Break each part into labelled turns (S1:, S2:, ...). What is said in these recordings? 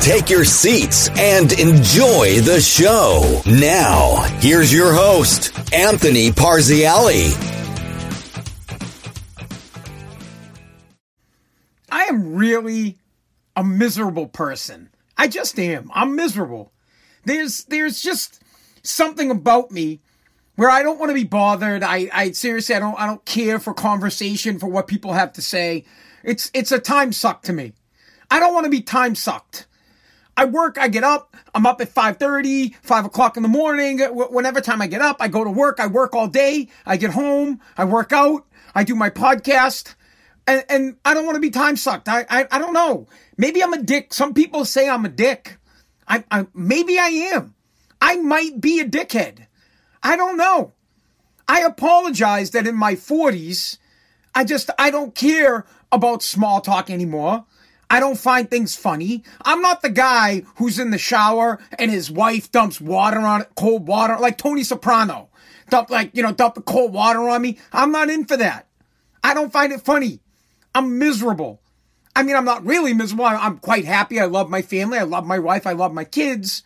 S1: Take your seats and enjoy the show. Now, here's your host, Anthony Parziale.
S2: I am really a miserable person. I just am. I'm miserable. There's there's just something about me where I don't want to be bothered. I, I seriously I don't I don't care for conversation for what people have to say. It's it's a time suck to me. I don't want to be time sucked. I work, I get up, I'm up at 5.30, 5 o'clock in the morning. Whenever time I get up, I go to work, I work all day, I get home, I work out, I do my podcast and, and I don't want to be time sucked. I, I, I don't know. Maybe I'm a dick. Some people say I'm a dick. I, I maybe I am. I might be a dickhead. I don't know. I apologize that in my 40s, I just I don't care about small talk anymore. I don't find things funny. I'm not the guy who's in the shower and his wife dumps water on cold water, like Tony Soprano. Dump like, you know, dump the cold water on me. I'm not in for that. I don't find it funny. I'm miserable. I mean, I'm not really miserable. I'm quite happy. I love my family. I love my wife. I love my kids.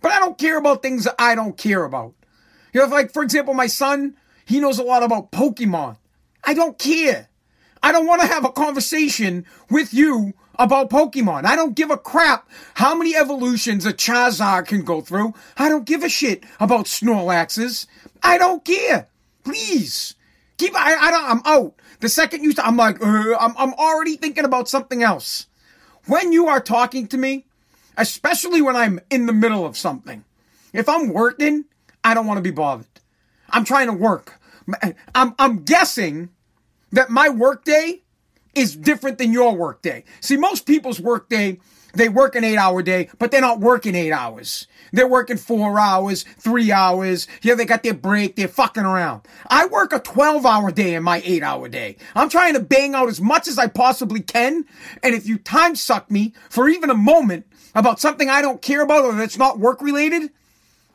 S2: But I don't care about things that I don't care about. You know, like, for example, my son, he knows a lot about Pokemon. I don't care. I don't want to have a conversation with you about Pokemon. I don't give a crap how many evolutions a Charizard can go through. I don't give a shit about Snorlaxes. I don't care. Please. Keep, I, I don't, I'm out. The second you, I'm like, uh, I'm, I'm already thinking about something else. When you are talking to me, especially when I'm in the middle of something, if I'm working, I don't want to be bothered. I'm trying to work. I'm, I'm guessing that my workday is different than your workday. See, most people's workday they work an eight hour day, but they're not working eight hours. They're working four hours, three hours. Yeah, they got their break. They're fucking around. I work a 12 hour day in my eight hour day. I'm trying to bang out as much as I possibly can. And if you time suck me for even a moment about something I don't care about or that's not work related,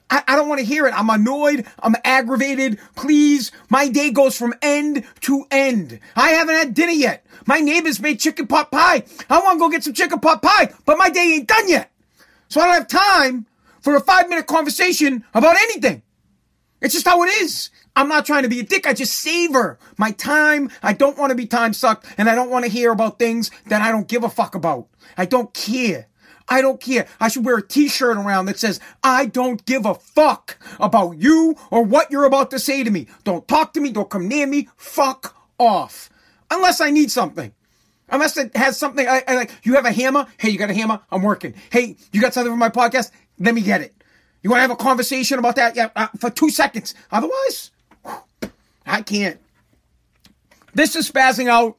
S2: I, I don't want to hear it. I'm annoyed. I'm aggravated. Please. My day goes from end to end. I haven't had dinner yet. My neighbors made chicken pot pie. I want to go get some chicken pot pie, but my day ain't done yet. So I don't have time for a five minute conversation about anything. It's just how it is. I'm not trying to be a dick. I just savor my time. I don't want to be time sucked and I don't want to hear about things that I don't give a fuck about. I don't care. I don't care. I should wear a t-shirt around that says, I don't give a fuck about you or what you're about to say to me. Don't talk to me. Don't come near me. Fuck off. Unless I need something. Unless it has something, I, I like, you have a hammer? Hey, you got a hammer? I'm working. Hey, you got something for my podcast? Let me get it. You want to have a conversation about that? Yeah, uh, for two seconds. Otherwise, I can't. This is Spazzing Out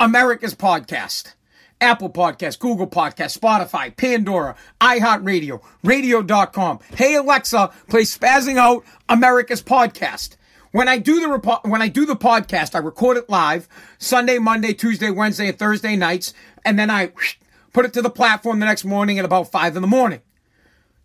S2: America's podcast. Apple Podcast, Google Podcast, Spotify, Pandora, iHeartRadio, radio.com. Hey Alexa, play Spazzing Out America's Podcast. When I do the when I do the podcast, I record it live Sunday, Monday, Tuesday, Wednesday, and Thursday nights, and then I put it to the platform the next morning at about five in the morning.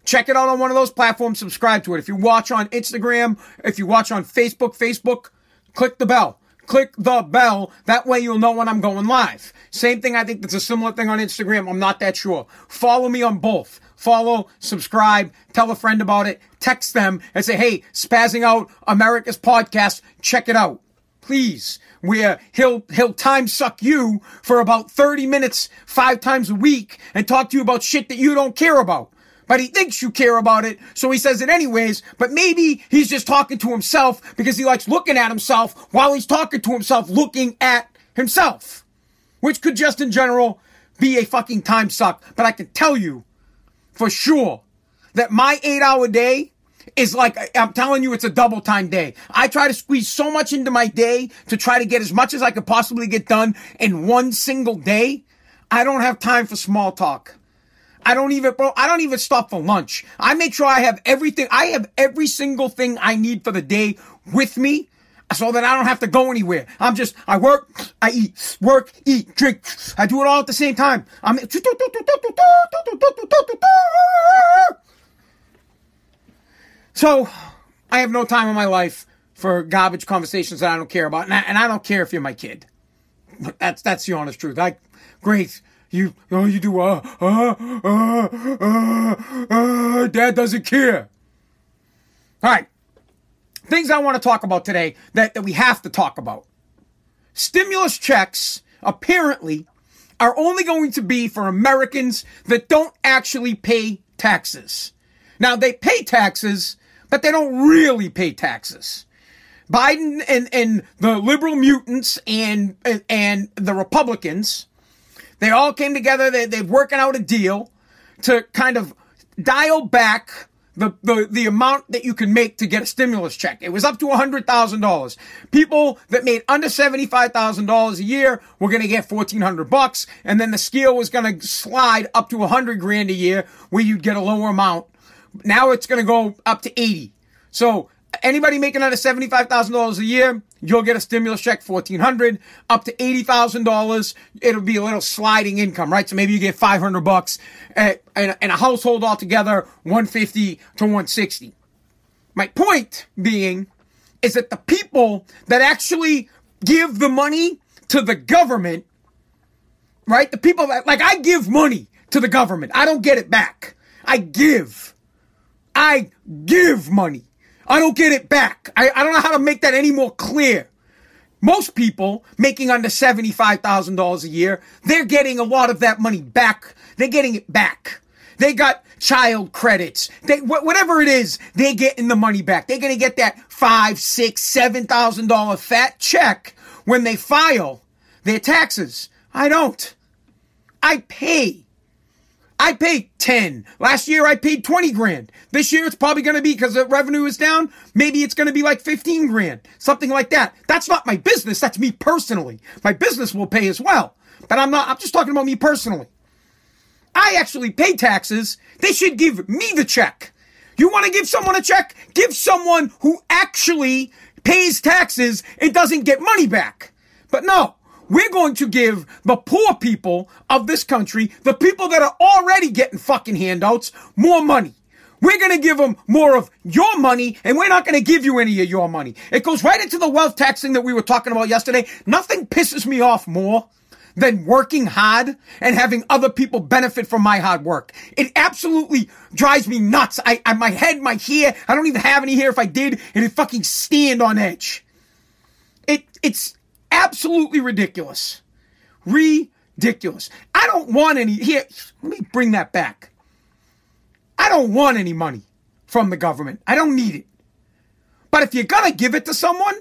S2: Check it out on one of those platforms. Subscribe to it. If you watch on Instagram, if you watch on Facebook, Facebook, click the bell click the bell. That way you'll know when I'm going live. Same thing, I think that's a similar thing on Instagram. I'm not that sure. Follow me on both. Follow, subscribe, tell a friend about it, text them and say, hey, spazzing out America's podcast, check it out. Please. Where he'll, he'll time suck you for about 30 minutes, five times a week and talk to you about shit that you don't care about but he thinks you care about it, so he says it anyways. But maybe he's just talking to himself because he likes looking at himself while he's talking to himself, looking at himself. Which could just in general be a fucking time suck. But I can tell you for sure that my eight hour day is like, I'm telling you, it's a double time day. I try to squeeze so much into my day to try to get as much as I could possibly get done in one single day. I don't have time for small talk. I don't even, bro, I don't even stop for lunch. I make sure I have everything. I have every single thing I need for the day with me so that I don't have to go anywhere. I'm just, I work, I eat, work, eat, drink. I do it all at the same time. I'm, so I have no time in my life for garbage conversations that I don't care about. And I, and I don't care if you're my kid. That's, that's the honest truth. I, great. You, oh, you do, uh, uh, uh, uh, uh, dad doesn't care. All right things I want to talk about today that, that we have to talk about. Stimulus checks apparently are only going to be for Americans that don't actually pay taxes. Now they pay taxes, but they don't really pay taxes. Biden and, and the liberal mutants and, and the Republicans, they all came together. They, they're working out a deal to kind of dial back the, the, the amount that you can make to get a stimulus check. It was up to $100,000. People that made under $75,000 a year were going to get 1400 bucks. And then the scale was going to slide up to 100 grand a year where you'd get a lower amount. Now it's going to go up to 80. So anybody making under $75,000 a year, you'll get a stimulus check, 1400 up to $80,000. It'll be a little sliding income, right? So maybe you get 500 bucks eh, and a household altogether, 150 to 160. My point being is that the people that actually give the money to the government, right? The people that, like, I give money to the government. I don't get it back. I give. I give money. I don't get it back. I, I don't know how to make that any more clear. Most people making under $75,000 a year, they're getting a lot of that money back. They're getting it back. They got child credits. They, wh- whatever it is, they're getting the money back. They're going to get that five, six, seven thousand dollar fat check when they file their taxes. I don't. I pay. I paid 10. Last year I paid 20 grand. This year it's probably going to be because the revenue is down. Maybe it's going to be like 15 grand. Something like that. That's not my business. That's me personally. My business will pay as well. But I'm not, I'm just talking about me personally. I actually pay taxes. They should give me the check. You want to give someone a check? Give someone who actually pays taxes and doesn't get money back. But no, we're going to give the poor people of this country, the people that are already getting fucking handouts, more money. We're going to give them more of your money and we're not going to give you any of your money. It goes right into the wealth taxing that we were talking about yesterday. Nothing pisses me off more than working hard and having other people benefit from my hard work. It absolutely drives me nuts. I, I my head, my hair, I don't even have any hair. If I did, it'd fucking stand on edge. It, it's, absolutely ridiculous. Ridiculous. I don't want any. Here, let me bring that back. I don't want any money from the government. I don't need it. But if you're going to give it to someone,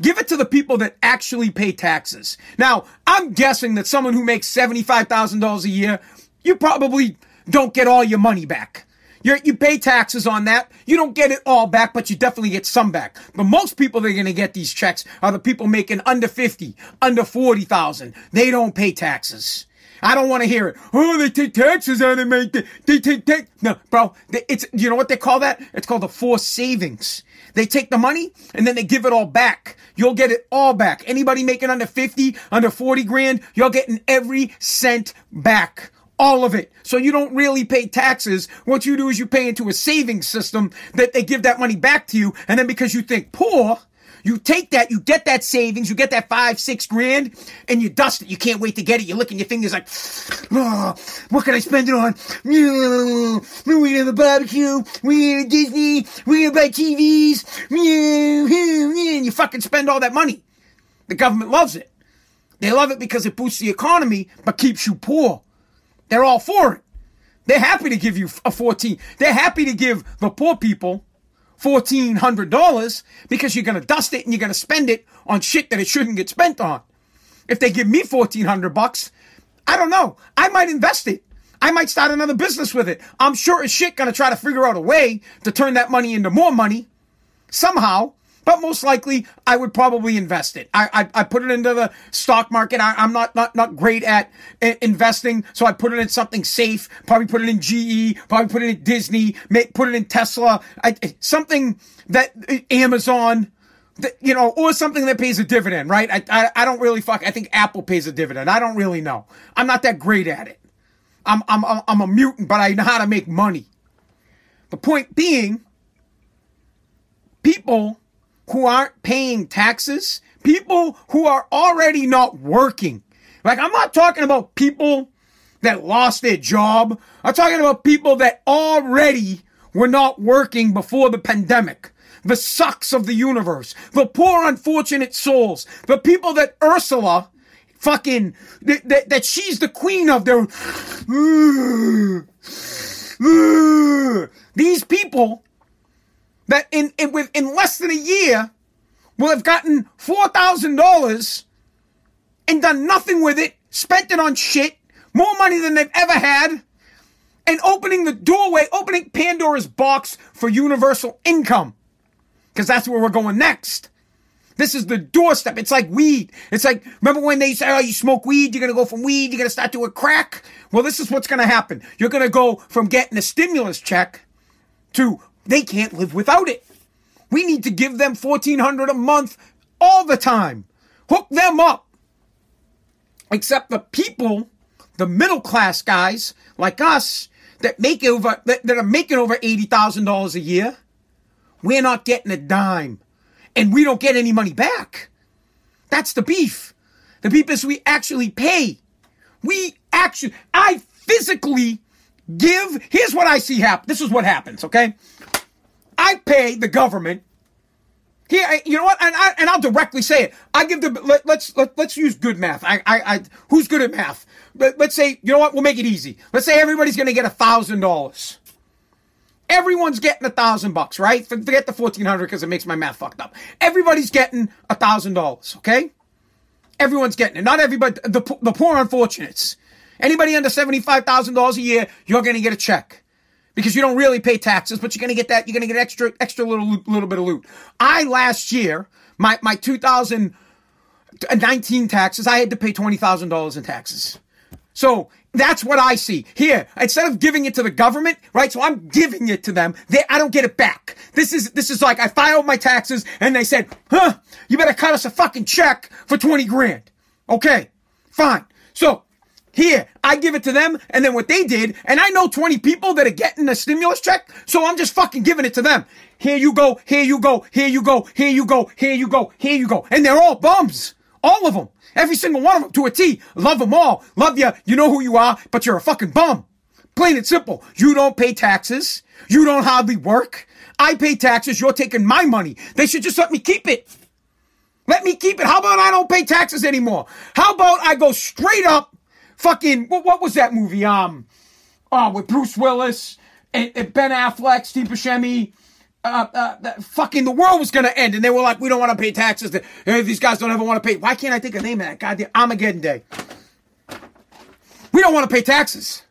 S2: give it to the people that actually pay taxes. Now, I'm guessing that someone who makes $75,000 a year, you probably don't get all your money back. You're, you pay taxes on that. You don't get it all back, but you definitely get some back. But most people that are going to get these checks are the people making under 50, under 40,000. They don't pay taxes. I don't want to hear it. Oh, they take taxes out of me. They, take tax. No, bro, it's, you know what they call that? It's called the forced savings. They take the money and then they give it all back. You'll get it all back. Anybody making under 50, under 40 grand, you're getting every cent back all of it. So you don't really pay taxes. What you do is you pay into a savings system that they give that money back to you. And then because you think poor, you take that, you get that savings, you get that five, six grand, and you dust it. You can't wait to get it. You're licking your fingers like, oh, what can I spend it on? We're gonna have a barbecue. We're gonna Disney. We're gonna buy TVs. And you fucking spend all that money. The government loves it. They love it because it boosts the economy, but keeps you poor. They're all for it. They're happy to give you a 14. They're happy to give the poor people $1,400 because you're going to dust it and you're going to spend it on shit that it shouldn't get spent on. If they give me 1400 bucks, I don't know. I might invest it. I might start another business with it. I'm sure as shit going to try to figure out a way to turn that money into more money somehow. But most likely I would probably invest it. I I, I put it into the stock market. I, am not not not great at eh, investing, so I put it in something safe. Probably put it in GE. Probably put it in Disney. put it in Tesla. I, eh, something that eh, Amazon. you know, or something that pays a dividend, right? I, I I don't really fuck. I think Apple pays a dividend. I don't really know. I'm not that great at it. I'm I'm I'm a mutant, but I know how to make money. The point being, people who aren't paying taxes, people who are already not working. Like, I'm not talking about people that lost their job. I'm talking about people that already were not working before the pandemic. The sucks of the universe. The poor unfortunate souls. The people that Ursula fucking, that, that, that she's the queen of their, these people that in, in, less than a year will have gotten $4,000 and done nothing with it, spent it on shit, more money than they've ever had, and opening the doorway, opening Pandora's box for universal income. Because that's where we're going next. This is the doorstep. It's like weed. It's like, remember when they say, oh, you smoke weed, you're going to go from weed, you're going to start doing crack? Well, this is what's going to happen. You're going to go from getting a stimulus check to they can't live without it. We need to give them 1400 a month all the time. Hook them up. Except the people, the middle class guys like us that make over that, that are making over $80,000 a year, we're not getting a dime and we don't get any money back. That's the beef. The beef is we actually pay. We actually I physically give here's what I see happen. This is what happens, okay? I pay the government. Here, you know what? And, I, and I'll directly say it. I give the let, let's let, let's use good math. I, I, I who's good at math? Let, let's say you know what? We'll make it easy. Let's say everybody's going to get a thousand dollars. Everyone's getting a thousand bucks, right? Forget the fourteen hundred because it makes my math fucked up. Everybody's getting a thousand dollars. Okay, everyone's getting it. Not everybody. The the poor unfortunates. Anybody under seventy five thousand dollars a year, you're going to get a check because you don't really pay taxes, but you're going to get that. You're going to get extra, extra little, little bit of loot. I last year, my, my 2019 taxes, I had to pay $20,000 in taxes. So that's what I see here. Instead of giving it to the government, right? So I'm giving it to them. They, I don't get it back. This is, this is like I filed my taxes and they said, huh, you better cut us a fucking check for 20 grand. Okay, fine. So here, I give it to them, and then what they did, and I know 20 people that are getting a stimulus check, so I'm just fucking giving it to them. Here you go, here you go, here you go, here you go, here you go, here you go. And they're all bums. All of them. Every single one of them to a T. Love them all. Love you. You know who you are, but you're a fucking bum. Plain and simple. You don't pay taxes. You don't hardly work. I pay taxes. You're taking my money. They should just let me keep it. Let me keep it. How about I don't pay taxes anymore? How about I go straight up fucking what, what was that movie? Um, oh, with Bruce Willis and, and Ben Affleck, Steve Buscemi. Uh, uh, fucking the world was gonna end, and they were like, "We don't want to pay taxes. uh, these guys don't ever want to pay." Why can't I think of name of that goddamn Armageddon Day? We don't want to pay taxes,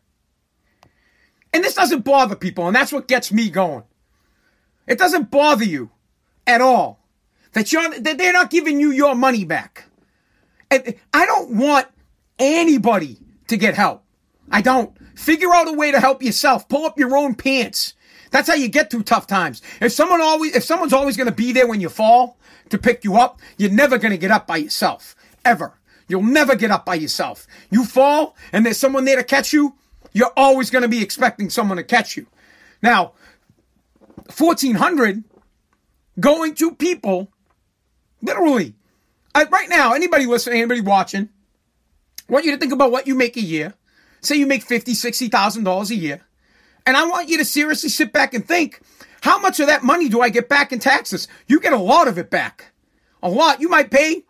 S2: and this doesn't bother people, and that's what gets me going. It doesn't bother you at all that you're that they're not giving you your money back. And I don't want anybody to get help. I don't. Figure out a way to help yourself. Pull up your own pants. That's how you get through tough times. If someone always, if someone's always going to be there when you fall to pick you up, you're never going to get up by yourself. Ever. You'll never get up by yourself. You fall and there's someone there to catch you, you're always going to be expecting someone to catch you. Now, 1400 going to people, literally, I, right now, anybody listening, anybody watching, I want you to think about what you make a year. Say you make fifty, sixty thousand dollars a year, and I want you to seriously sit back and think: How much of that money do I get back in taxes? You get a lot of it back, a lot. You might pay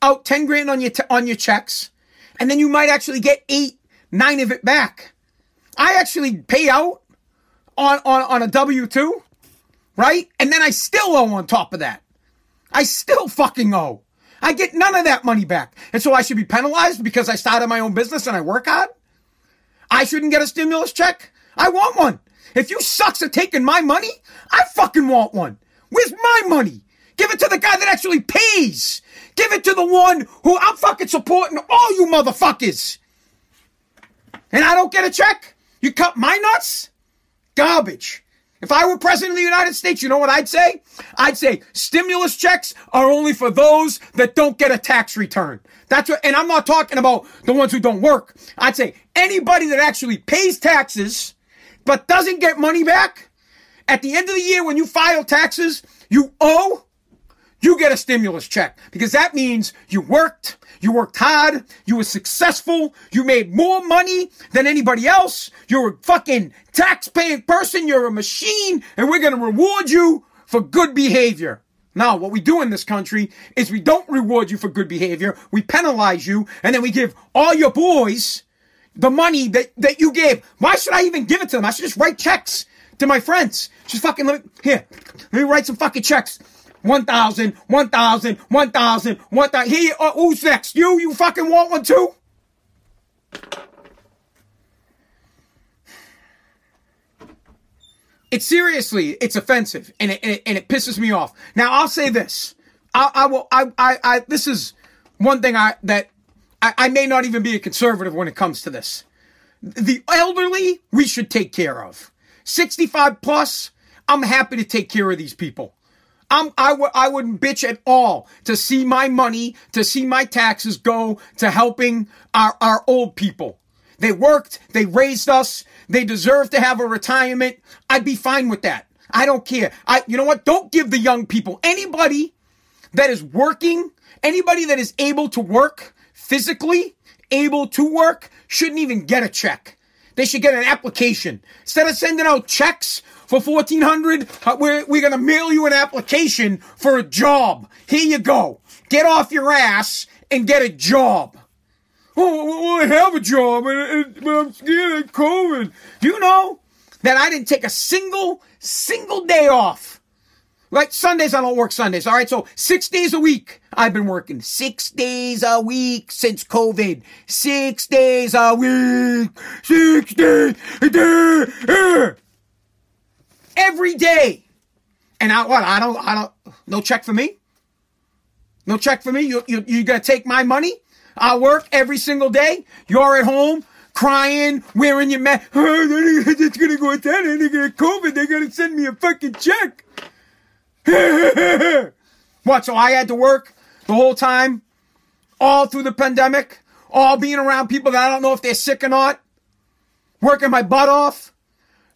S2: out ten grand on your t- on your checks, and then you might actually get eight, nine of it back. I actually pay out on on on a W two, right? And then I still owe on top of that. I still fucking owe. I get none of that money back. And so I should be penalized because I started my own business and I work hard? I shouldn't get a stimulus check? I want one. If you sucks at taking my money, I fucking want one. Where's my money? Give it to the guy that actually pays. Give it to the one who I'm fucking supporting all you motherfuckers. And I don't get a check? You cut my nuts? Garbage. If I were president of the United States, you know what I'd say? I'd say stimulus checks are only for those that don't get a tax return. That's what, and I'm not talking about the ones who don't work. I'd say anybody that actually pays taxes, but doesn't get money back, at the end of the year when you file taxes, you owe, you get a stimulus check because that means you worked, you worked hard. You were successful. You made more money than anybody else. You're a fucking tax-paying person. You're a machine and we're to reward you for good behavior. Now, what we do in this country is we don't reward you for good behavior. We penalize you and then we give all your boys the money that, that you gave. Why should I even give it to them? I should just write checks to my friends. Just fucking let me, here, let me write some fucking checks. 1,000, 1,000, 1,000, 1,000. Here, uh, who's next? You? You fucking want one too? It's seriously, it's offensive and it, and it, and it pisses me off. Now, I'll say this. I, I will, I, I, I, this is one thing I, that I, I may not even be a conservative when it comes to this. The elderly, we should take care of. 65 plus, I'm happy to take care of these people. I'm, I w- I wouldn't bitch at all to see my money, to see my taxes go to helping our, our old people. They worked, they raised us, they deserve to have a retirement. I'd be fine with that. I don't care. I, you know what? Don't give the young people, anybody that is working, anybody that is able to work physically, able to work, shouldn't even get a check. They should get an application. Instead of sending out checks for 1400 uh, we're, we're going to mail you an application for a job. Here you go. Get off your ass and get a job. Oh, well, I have a job, but I'm scared of COVID. Do you know that I didn't take a single, single day off. Right? Sundays, I don't work Sundays. All right. So six days a week, I've been working six days a week since COVID. Six days a week. Six days a day every day. And I what? I don't I don't no check for me. No check for me. You you you gonna take my money? I work every single day. You're at home crying, wearing your mask. Oh, just gonna go with that they're gonna COVID. They're gonna send me a fucking check. what? So I had to work the whole time, all through the pandemic, all being around people that I don't know if they're sick or not, working my butt off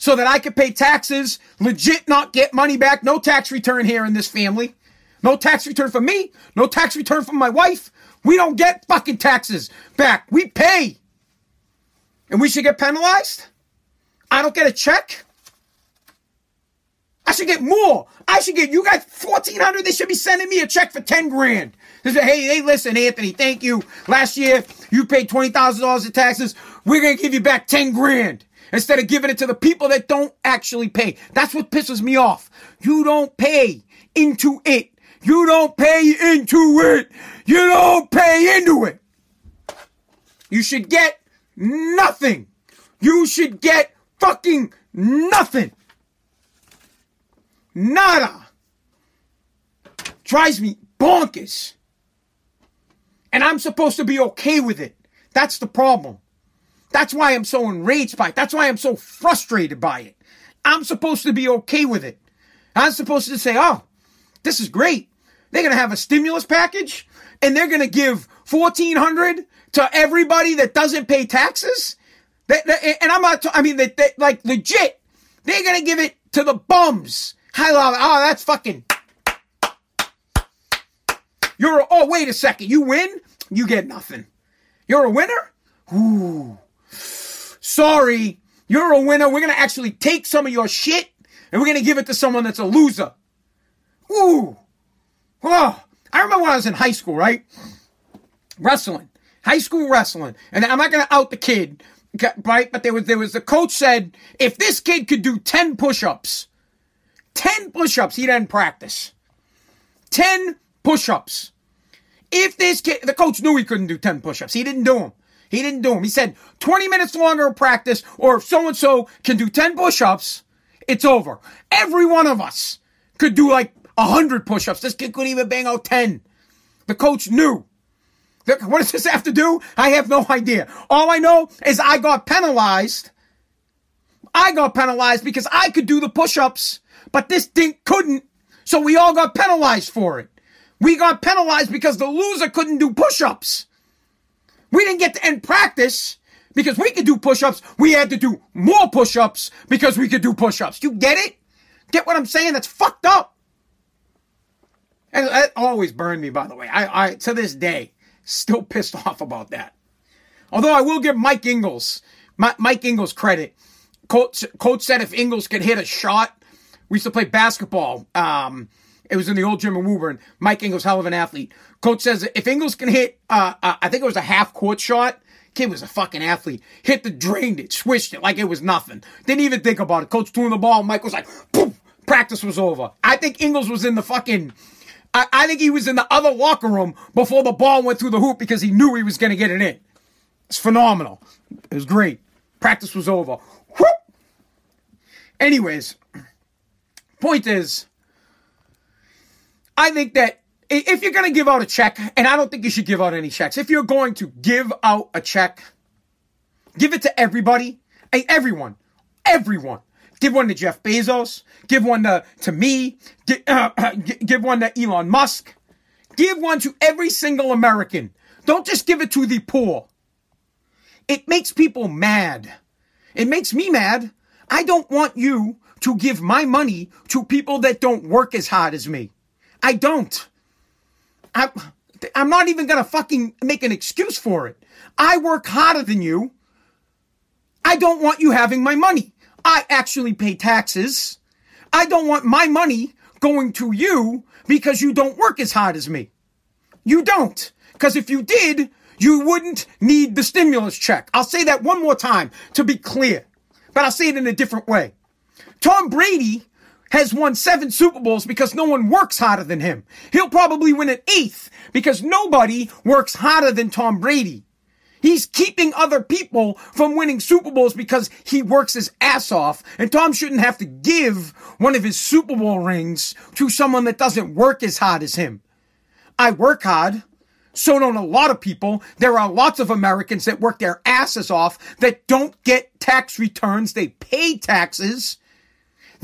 S2: so that I could pay taxes, legit not get money back. No tax return here in this family. No tax return for me. No tax return from my wife. We don't get fucking taxes back. We pay. And we should get penalized? I don't get a check? I should get more. I should get, you guys, 1400 They should be sending me a check for 10 grand. They say, hey, hey, listen, Anthony, thank you. Last year, you paid $20,000 in taxes. We're going to give you back 10 grand instead of giving it to the people that don't actually pay. That's what pisses me off. You don't pay into it. You don't pay into it. You don't pay into it. You should get nothing. You should get fucking nothing. Nada. Drives me bonkers. And I'm supposed to be okay with it. That's the problem. That's why I'm so enraged by it. That's why I'm so frustrated by it. I'm supposed to be okay with it. I'm supposed to say, oh, this is great. They're going to have a stimulus package and they're going to give 1400 to everybody that doesn't pay taxes. and I'm not, I mean, that like legit, they're going to give it to the bums. I love it. Oh, that's fucking. You're, a, oh, wait a second. You win? You get nothing. You're a winner? Ooh. Sorry, you're a winner. We're going to actually take some of your shit and we're going to give it to someone that's a loser. Ooh. Oh, I remember when I was in high school, right? Wrestling. High school wrestling. And I'm not going to out the kid, right? But there was, there was, the coach said, if this kid could do 10 push-ups, 10 push-ups, he didn't practice. 10 push-ups. If this kid, the coach knew he couldn't do 10 push-ups. He didn't do them. He didn't do them. He said 20 minutes longer of practice, or if so and so can do 10 push ups, it's over. Every one of us could do like 100 push ups. This kid couldn't even bang out 10. The coach knew. What does this have to do? I have no idea. All I know is I got penalized. I got penalized because I could do the push ups, but this dink couldn't. So we all got penalized for it. We got penalized because the loser couldn't do push ups. We didn't get to end practice because we could do push ups. We had to do more push ups because we could do push ups. You get it? Get what I'm saying? That's fucked up. And that always burned me, by the way. I, I, to this day, still pissed off about that. Although I will give Mike Ingles, Mike Ingles credit. Coach, coach said if Ingles could hit a shot, we used to play basketball. Um, it was in the old gym in Woburn. Mike Ingles, hell of an athlete. Coach says if Ingles can hit, uh, uh, I think it was a half court shot. Kid was a fucking athlete. Hit the drained it, swished it like it was nothing. Didn't even think about it. Coach threw the ball. Mike was like, boom. Practice was over. I think Ingles was in the fucking I, I think he was in the other locker room before the ball went through the hoop because he knew he was going to get it in. It's phenomenal. It was great. Practice was over. Whoop! Anyways, point is, I think that if you're going to give out a check, and I don't think you should give out any checks, if you're going to give out a check, give it to everybody, everyone, everyone. Give one to Jeff Bezos. Give one to, to me. Give, uh, give one to Elon Musk. Give one to every single American. Don't just give it to the poor. It makes people mad. It makes me mad. I don't want you to give my money to people that don't work as hard as me. I don't. I, I'm not even gonna fucking make an excuse for it. I work harder than you. I don't want you having my money. I actually pay taxes. I don't want my money going to you because you don't work as hard as me. You don't. Because if you did, you wouldn't need the stimulus check. I'll say that one more time to be clear, but I'll say it in a different way. Tom Brady has won seven Super Bowls because no one works harder than him. He'll probably win an eighth because nobody works harder than Tom Brady. He's keeping other people from winning Super Bowls because he works his ass off. And Tom shouldn't have to give one of his Super Bowl rings to someone that doesn't work as hard as him. I work hard. So don't a lot of people. There are lots of Americans that work their asses off that don't get tax returns. They pay taxes.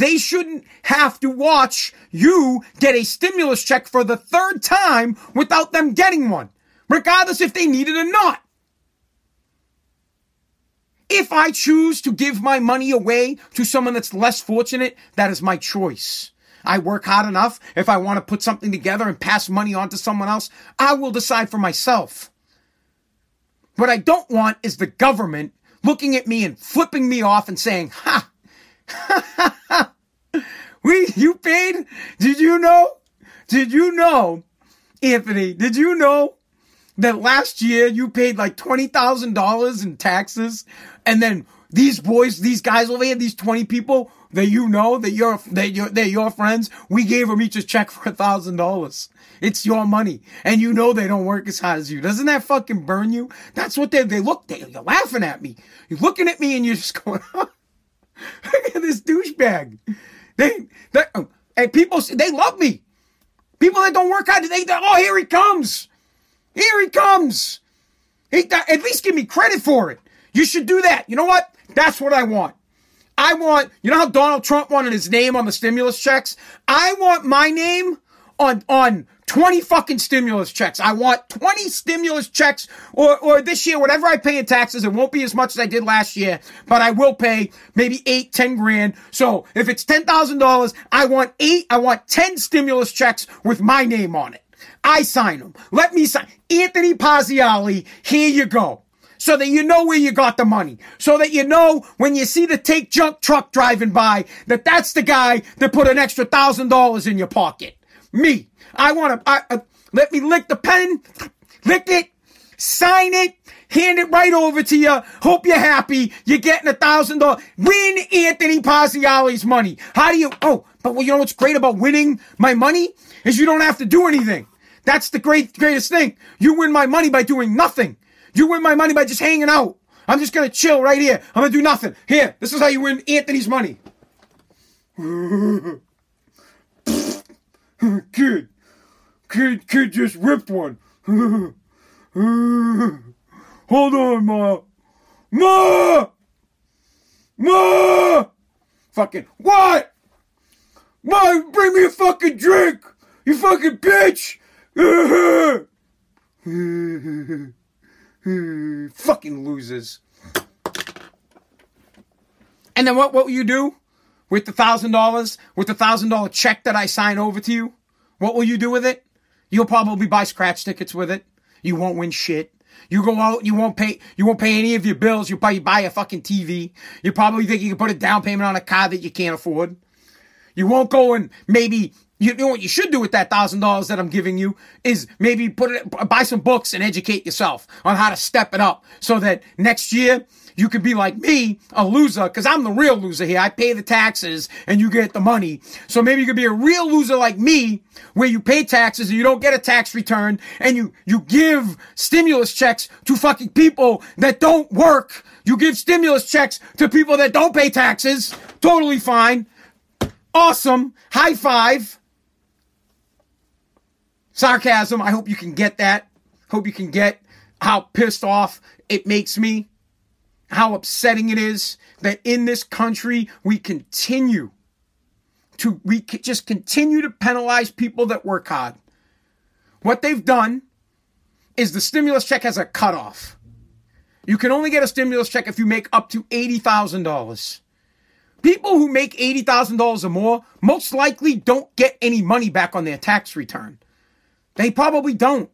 S2: They shouldn't have to watch you get a stimulus check for the third time without them getting one, regardless if they need it or not. If I choose to give my money away to someone that's less fortunate, that is my choice. I work hard enough. If I want to put something together and pass money on to someone else, I will decide for myself. What I don't want is the government looking at me and flipping me off and saying, ha, we, you paid? Did you know? Did you know, Anthony, did you know that last year you paid like $20,000 in taxes and then these boys, these guys over here, these 20 people that you know that you're, that you're, they're your friends, we gave them each a check for a thousand dollars. It's your money. And you know they don't work as hard as you. Doesn't that fucking burn you? That's what they, they look, they, you're laughing at me. You're looking at me and you're just going, look at this douchebag. They, they, oh, and people, they love me. People that don't work out, they, they oh, here he comes. Here he comes. He, at least give me credit for it. You should do that. You know what? That's what I want. I want, you know how Donald Trump wanted his name on the stimulus checks? I want my name on, on 20 fucking stimulus checks. I want 20 stimulus checks or, or this year, whatever I pay in taxes, it won't be as much as I did last year, but I will pay maybe eight, 10 grand. So if it's $10,000, I want eight, I want 10 stimulus checks with my name on it. I sign them. Let me sign. Anthony Parziale, here you go so that you know where you got the money. So that you know when you see the take junk truck driving by that that's the guy that put an extra thousand dollars in your pocket. Me. I want to, uh, let me lick the pen, lick it, sign it, hand it right over to you. Hope you're happy. You're getting a thousand dollars. Win Anthony Parziale's money. How do you, oh, but well, you know what's great about winning my money is you don't have to do anything. That's the great, greatest thing. You win my money by doing nothing. You win my money by just hanging out. I'm just gonna chill right here. I'm gonna do nothing. Here, this is how you win Anthony's money. kid, kid, kid just ripped one. Hold on, ma. Ma! Ma! Fucking, what? Ma, bring me a fucking drink! You fucking bitch! fucking losers. And then what, what will you do with the thousand dollars, with the thousand dollar check that I sign over to you? What will you do with it? You'll probably buy scratch tickets with it. You won't win shit. You go out, you won't pay, you won't pay any of your bills. You you buy a fucking TV. You probably think you can put a down payment on a car that you can't afford. You won't go and maybe you know what you should do with that thousand dollars that I'm giving you is maybe put it, buy some books and educate yourself on how to step it up so that next year you could be like me, a loser, because I'm the real loser here. I pay the taxes and you get the money. So maybe you could be a real loser like me, where you pay taxes and you don't get a tax return and you, you give stimulus checks to fucking people that don't work. You give stimulus checks to people that don't pay taxes. Totally fine. Awesome. High five. Sarcasm. I hope you can get that. Hope you can get how pissed off it makes me. How upsetting it is that in this country we continue to, we just continue to penalize people that work hard. What they've done is the stimulus check has a cutoff. You can only get a stimulus check if you make up to $80,000. People who make $80,000 or more most likely don't get any money back on their tax return. They probably don't.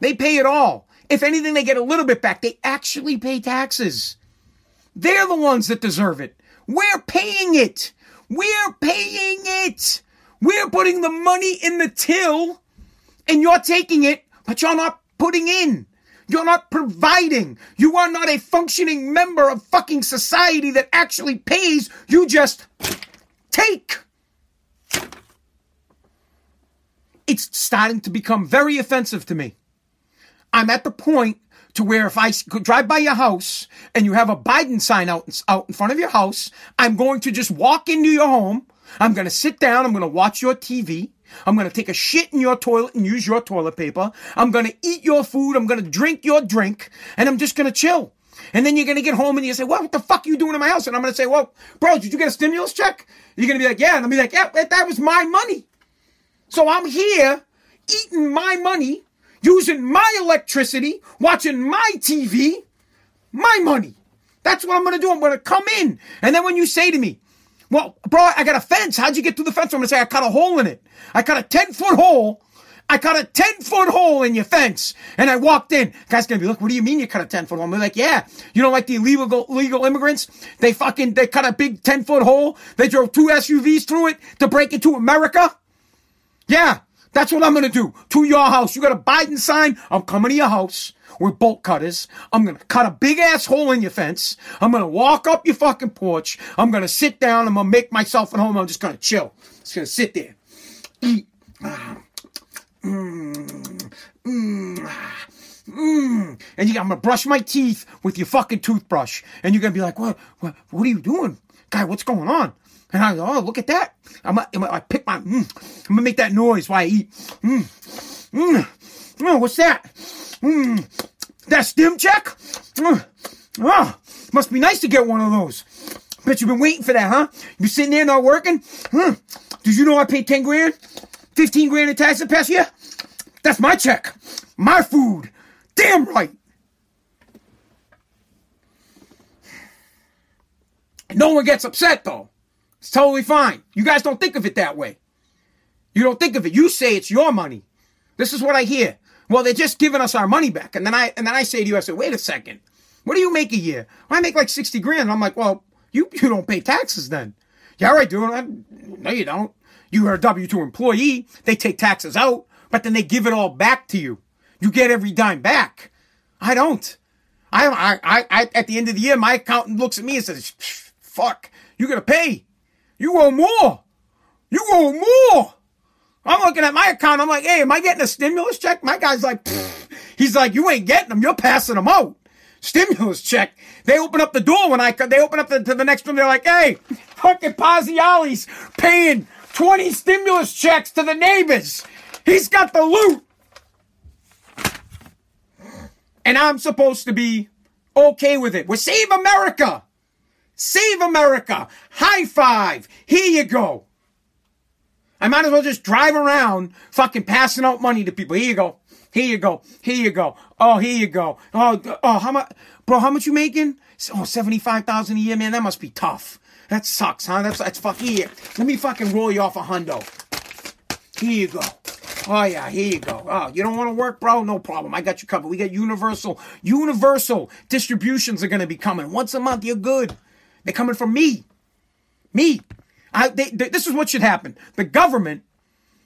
S2: They pay it all. If anything, they get a little bit back. They actually pay taxes. They're the ones that deserve it. We're paying it. We're paying it. We're putting the money in the till and you're taking it, but you're not putting in. You're not providing. You are not a functioning member of fucking society that actually pays. You just take. It's starting to become very offensive to me. I'm at the point to where if I drive by your house and you have a Biden sign out, out in front of your house, I'm going to just walk into your home. I'm going to sit down. I'm going to watch your TV. I'm going to take a shit in your toilet and use your toilet paper. I'm going to eat your food. I'm going to drink your drink and I'm just going to chill. And then you're going to get home and you say, well, what the fuck are you doing in my house? And I'm going to say, well, bro, did you get a stimulus check? You're going to be like, yeah. And I'll be like, yeah, that was my money. So I'm here eating my money, using my electricity, watching my TV, my money. That's what I'm going to do. I'm going to come in. And then when you say to me, well, bro, I got a fence. How'd you get through the fence? I'm going to say, I cut a hole in it. I cut a 10 foot hole. I cut a 10 foot hole in your fence. And I walked in. Guy's going to be, look, what do you mean you cut a 10 foot hole? I'm like, yeah. You know, like the illegal, illegal immigrants? They fucking, they cut a big 10 foot hole. They drove two SUVs through it to break into America. Yeah. That's what I'm going to do to your house. You got a Biden sign. I'm coming to your house with bolt cutters. I'm going to cut a big ass hole in your fence. I'm going to walk up your fucking porch. I'm going to sit down. I'm going to make myself at home. I'm just going to chill. Just going to sit there. Eat. Mm, mm, mm. And you, I'm going to brush my teeth with your fucking toothbrush. And you're going to be like, what, what, what are you doing? Guy, what's going on? And I go, oh, look at that. I'm, I'm, I pick my, mm, I'm gonna make that noise while I eat. Mm, mm, oh, what's that? Mm, that stim check? Mm, oh, must be nice to get one of those. Bet you've been waiting for that, huh? You been sitting there not working? Mm, did you know I paid 10 grand? 15 grand in taxes the past year? That's my check. My food. Damn right. No one gets upset though. It's totally fine. You guys don't think of it that way. You don't think of it. You say it's your money. This is what I hear. Well, they're just giving us our money back. And then I and then I say to you, I say, wait a second. What do you make a year? Well, I make like 60 grand. And I'm like, well, you, you don't pay taxes then. Yeah, I do. Uh, no, you don't. You are a W-2 employee. They take taxes out, but then they give it all back to you. You get every dime back. I don't. I, I, I, I at the end of the year, my accountant looks at me and says, fuck, you're going to pay. You want more. You want more. I'm looking at my account. I'm like, hey, am I getting a stimulus check? My guy's like, Pfft. he's like, you ain't getting them. You're passing them out. stimulus check. They open up the door when I they open up the, to the next room. They're like, "Hey, fucking Parziale's paying twenty stimulus checks to the neighbors. He's got the loot." And I'm supposed to be okay with it. We're Save America. Save America. High five. Here you go. I might as well just drive around fucking passing out money to people. Here you go. Here you go. Here you go. Oh, here you go. Oh, oh, how much, bro? How much you making? Oh, seventy-five thousand a year, man. That must be tough. That sucks, huh? That's that's fuck here. Let me fucking roll you off a hundo. Here you go. Oh yeah, here you go. Oh, you don't want to work, bro? No problem. I got you covered. We got universal, universal distributions are going to be coming once a month. You're good. They're coming from me. Me. I, they, they, this is what should happen. The government,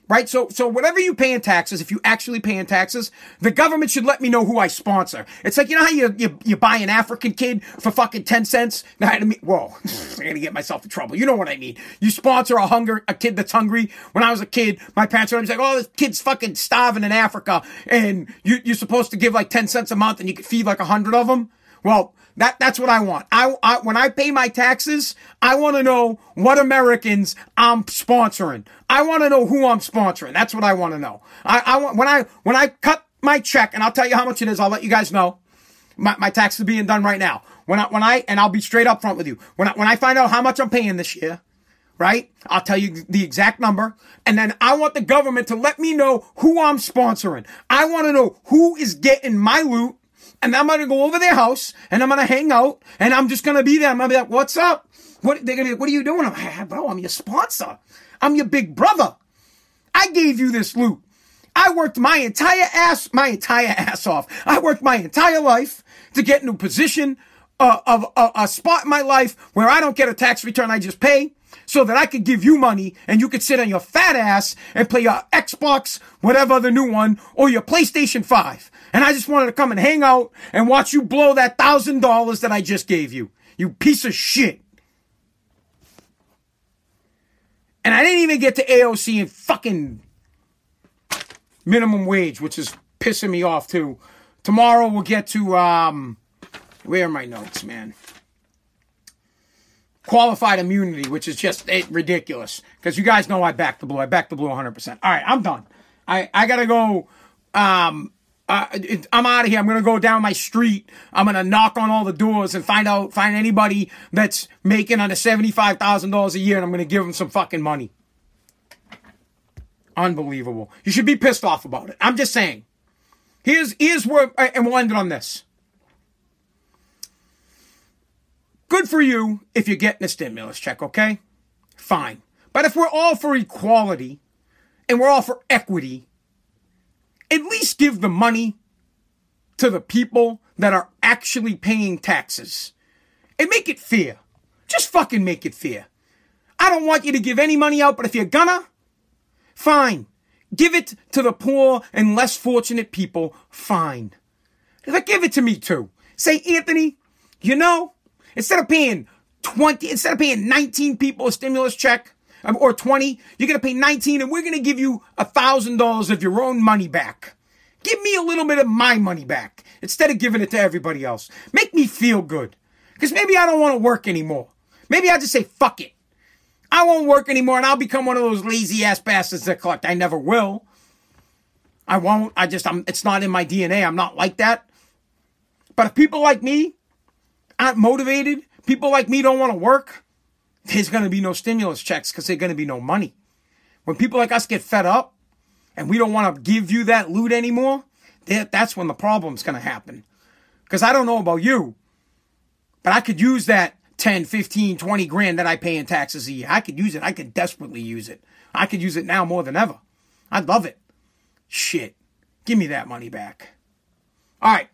S2: right? So, so whatever you pay in taxes, if you actually pay in taxes, the government should let me know who I sponsor. It's like, you know how you, you, you buy an African kid for fucking 10 cents? Now, I mean, whoa, I'm gonna get myself in trouble. You know what I mean. You sponsor a hunger, a kid that's hungry. When I was a kid, my parents were be like, oh, this kid's fucking starving in Africa. And you, you're supposed to give like 10 cents a month and you could feed like a hundred of them. Well, that that's what I want. I, I when I pay my taxes, I want to know what Americans I'm sponsoring. I want to know who I'm sponsoring. That's what I want to know. I, I want when I when I cut my check, and I'll tell you how much it is. I'll let you guys know. My my taxes are being done right now. When I when I and I'll be straight up front with you. When I, when I find out how much I'm paying this year, right? I'll tell you the exact number. And then I want the government to let me know who I'm sponsoring. I want to know who is getting my loot and I'm gonna go over their house and I'm gonna hang out and I'm just gonna be there. I'm gonna be like, what's up? What they're gonna be like, what are you doing? I'm like, bro, I'm your sponsor. I'm your big brother. I gave you this loot. I worked my entire ass, my entire ass off. I worked my entire life to get into a position uh, of a, a spot in my life where I don't get a tax return. I just pay so that I could give you money and you could sit on your fat ass and play your Xbox, whatever the new one, or your PlayStation 5 and I just wanted to come and hang out and watch you blow that thousand dollars that I just gave you. You piece of shit. And I didn't even get to AOC and fucking minimum wage, which is pissing me off too. Tomorrow we'll get to um where are my notes, man? Qualified immunity, which is just it, ridiculous. Because you guys know I back the blue. I back the blue 100%. All right, I'm done. I, I gotta go um, uh, I'm out of here. I'm to go down my street. I'm to knock on all the doors and find out, find anybody that's making under $75,000 a year and I'm to give them some fucking money. Unbelievable. You should be pissed off about it. I'm just saying. Here's, here's where, and we'll end it on this. Good for you if you're getting a stimulus check, okay? Fine. But if we're all for equality and we're all for equity, at least give the money to the people that are actually paying taxes and make it fair. Just fucking make it fair. I don't want you to give any money out, but if you're gonna, fine. Give it to the poor and less fortunate people, fine. Like, give it to me too. Say, Anthony, you know, instead of paying 20, instead of paying 19 people a stimulus check, um, or 20, you're going to pay 19 and we're going to give you a thousand dollars of your own money back. Give me a little bit of my money back instead of giving it to everybody else. Make me feel good. Because maybe I don't want to work anymore. Maybe I just say, fuck it. I won't work anymore and I'll become one of those lazy ass bastards that collect. I never will. I won't. I just, I'm, it's not in my DNA. I'm not like that. But if people like me aren't motivated, people like me don't want to work, there's going to be no stimulus checks because there's going to be no money. When people like us get fed up and we don't want to give you that loot anymore, that's when the problem's going to happen. Because I don't know about you, but I could use that 10, 15, 20 grand that I pay in taxes a year. I could use it. I could desperately use it. I could use it now more than ever. I'd love it. Shit. Give me that money back. All right.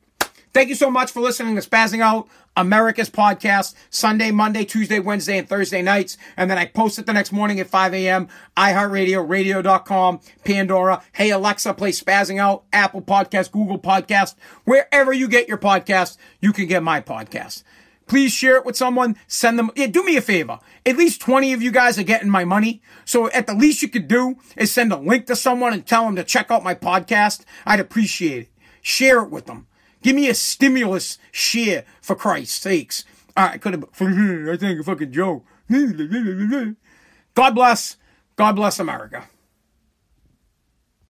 S2: Thank you so much for listening to Spazzing Out, America's podcast, Sunday, Monday, Tuesday, Wednesday, and Thursday nights. And then I post it the next morning at 5 a.m. iHeartRadio, radio.com, Pandora. Hey, Alexa, play Spazzing Out, Apple Podcast, Google Podcast. Wherever you get your podcast, you can get my podcast. Please share it with someone. Send them. Yeah, do me a favor. At least 20 of you guys are getting my money. So at the least you could do is send a link to someone and tell them to check out my podcast. I'd appreciate it. Share it with them. Give me a stimulus share for Christ's sakes. All right, could have. I think a fucking joke. God bless. God bless America.